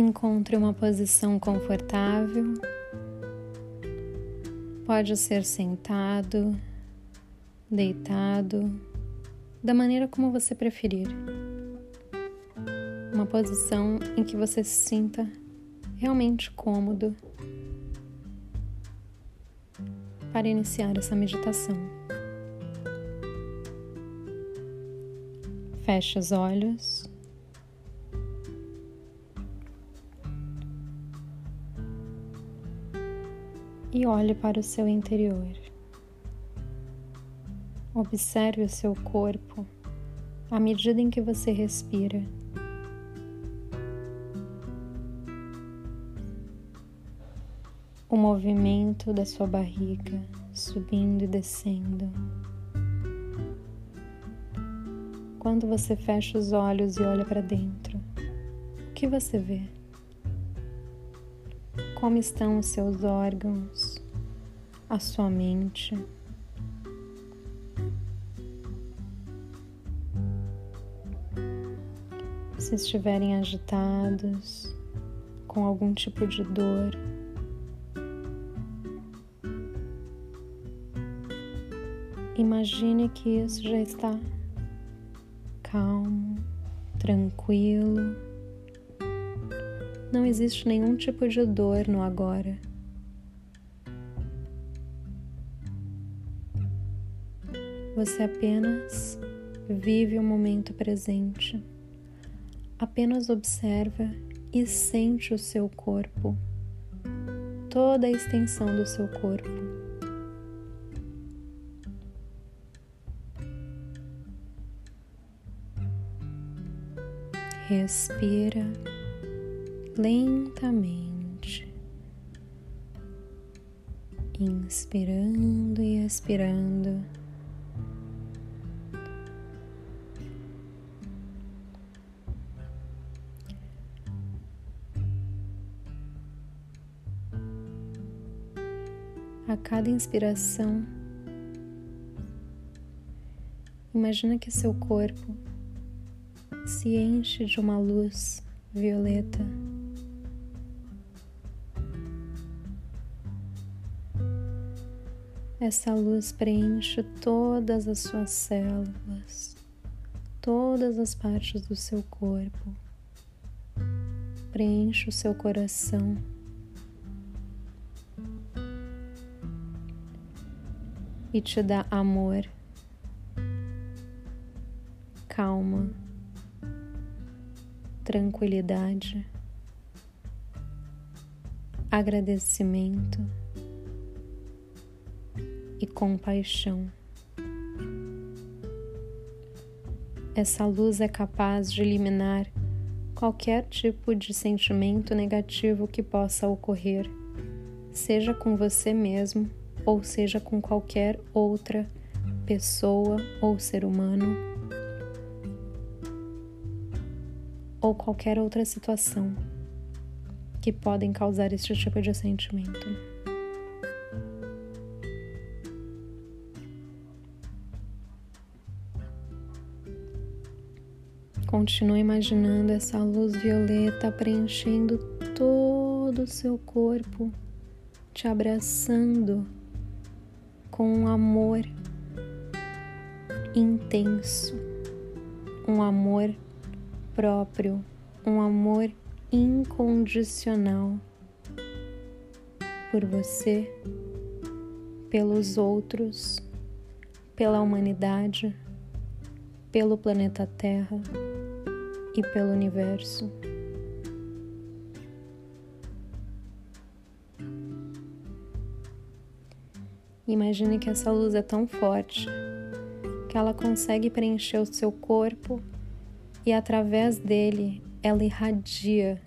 Encontre uma posição confortável. Pode ser sentado, deitado, da maneira como você preferir. Uma posição em que você se sinta realmente cômodo para iniciar essa meditação. Feche os olhos. E olhe para o seu interior. Observe o seu corpo à medida em que você respira. O movimento da sua barriga subindo e descendo. Quando você fecha os olhos e olha para dentro, o que você vê? Como estão os seus órgãos, a sua mente? Se estiverem agitados, com algum tipo de dor, imagine que isso já está calmo, tranquilo. Não existe nenhum tipo de dor no agora. Você apenas vive o momento presente, apenas observa e sente o seu corpo, toda a extensão do seu corpo. Respira lentamente, inspirando e expirando. A cada inspiração, imagina que seu corpo se enche de uma luz violeta. Essa luz preenche todas as suas células, todas as partes do seu corpo, preenche o seu coração. E te dá amor, calma tranquilidade, agradecimento e compaixão. Essa luz é capaz de eliminar qualquer tipo de sentimento negativo que possa ocorrer, seja com você mesmo ou seja com qualquer outra pessoa ou ser humano ou qualquer outra situação que podem causar este tipo de sentimento. Continue imaginando essa luz violeta preenchendo todo o seu corpo, te abraçando com um amor intenso, um amor próprio, um amor incondicional por você, pelos outros, pela humanidade, pelo planeta Terra e pelo universo. Imagine que essa luz é tão forte que ela consegue preencher o seu corpo e através dele ela irradia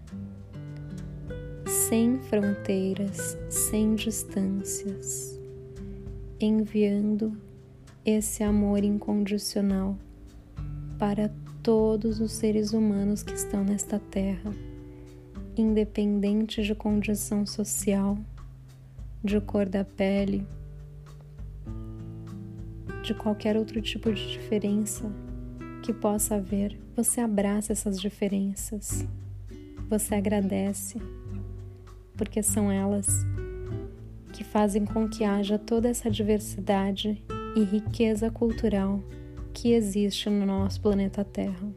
sem fronteiras, sem distâncias, enviando esse amor incondicional para todos os seres humanos que estão nesta terra, independente de condição social, de cor da pele, de qualquer outro tipo de diferença que possa haver, você abraça essas diferenças. você agradece, porque são elas que fazem com que haja toda essa diversidade e riqueza cultural que existe no nosso planeta Terra.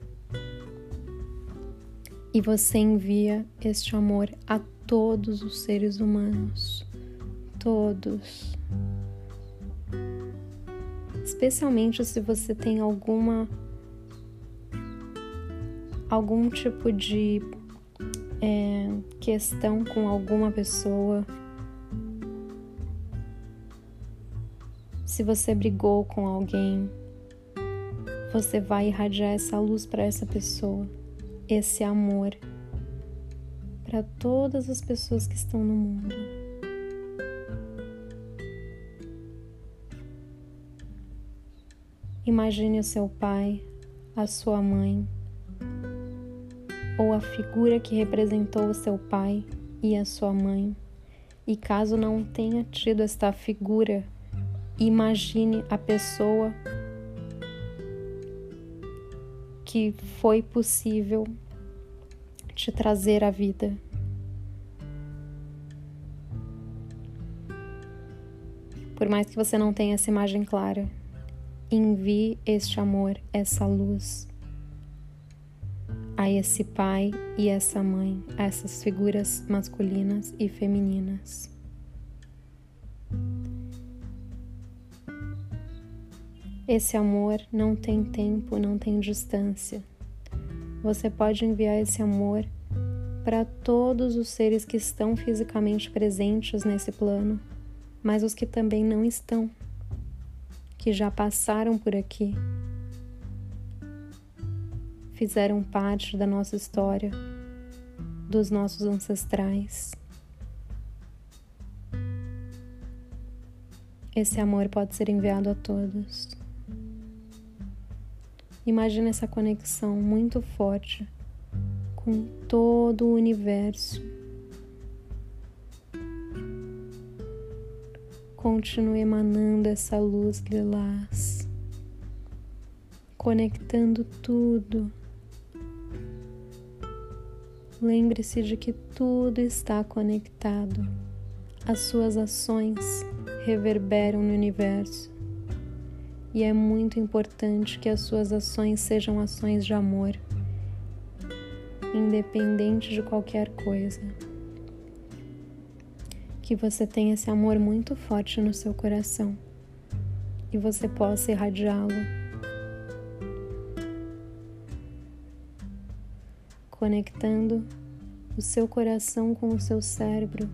E você envia este amor a todos os seres humanos, todos. Especialmente se você tem alguma algum tipo de é, questão com alguma pessoa Se você brigou com alguém, você vai irradiar essa luz para essa pessoa, esse amor para todas as pessoas que estão no mundo. Imagine o seu pai, a sua mãe, ou a figura que representou o seu pai e a sua mãe. E caso não tenha tido esta figura Imagine a pessoa que foi possível te trazer à vida. Por mais que você não tenha essa imagem clara, envie este amor, essa luz a esse pai e essa mãe, a essas figuras masculinas e femininas. Esse amor não tem tempo, não tem distância. Você pode enviar esse amor para todos os seres que estão fisicamente presentes nesse plano, mas os que também não estão, que já passaram por aqui, fizeram parte da nossa história, dos nossos ancestrais. Esse amor pode ser enviado a todos. Imagina essa conexão muito forte com todo o universo. Continue emanando essa luz lilás, conectando tudo. Lembre-se de que tudo está conectado. As suas ações reverberam no universo e é muito importante que as suas ações sejam ações de amor, independente de qualquer coisa. Que você tenha esse amor muito forte no seu coração e você possa irradiá-lo. Conectando o seu coração com o seu cérebro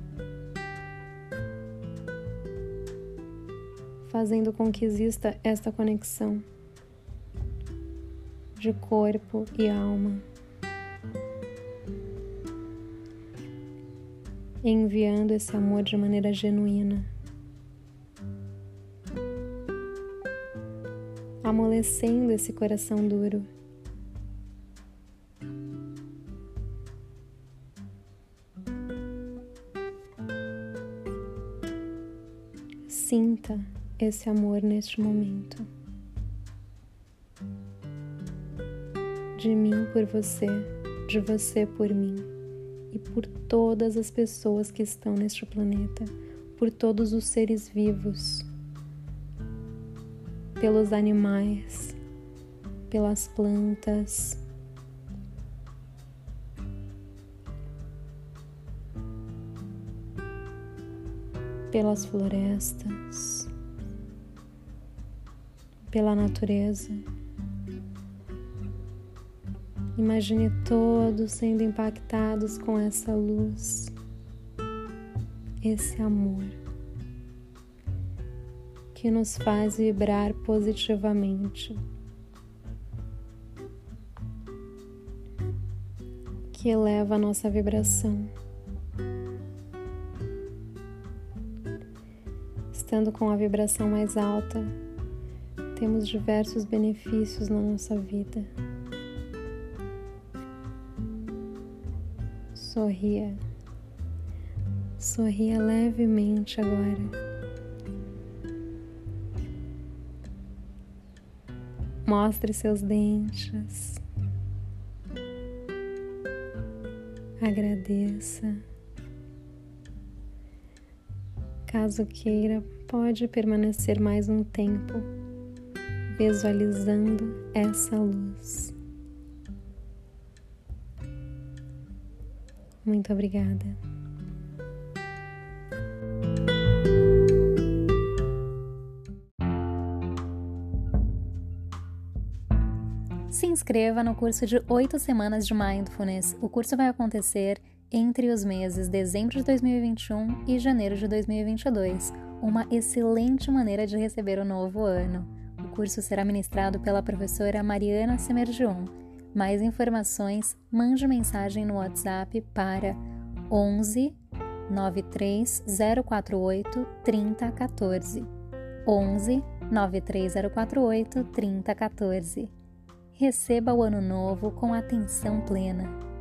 fazendo com que exista esta conexão de corpo e alma, enviando esse amor de maneira genuína, amolecendo esse coração duro. Sinta esse amor neste momento. De mim por você, de você por mim. E por todas as pessoas que estão neste planeta, por todos os seres vivos, pelos animais, pelas plantas. Pelas florestas pela natureza. Imagine todos sendo impactados com essa luz, esse amor que nos faz vibrar positivamente, que eleva a nossa vibração. Estando com a vibração mais alta, temos diversos benefícios na nossa vida. Sorria. Sorria levemente agora. Mostre seus dentes. agradeça. Caso queira, pode permanecer mais um tempo visualizando essa luz. Muito obrigada. Se inscreva no curso de 8 semanas de Mindfulness. O curso vai acontecer entre os meses dezembro de 2021 e janeiro de 2022. Uma excelente maneira de receber o novo ano. Curso será ministrado pela professora Mariana Semergion. Mais informações, mande mensagem no WhatsApp para 11 93048 3014. 11 93048 3014. Receba o ano novo com atenção plena.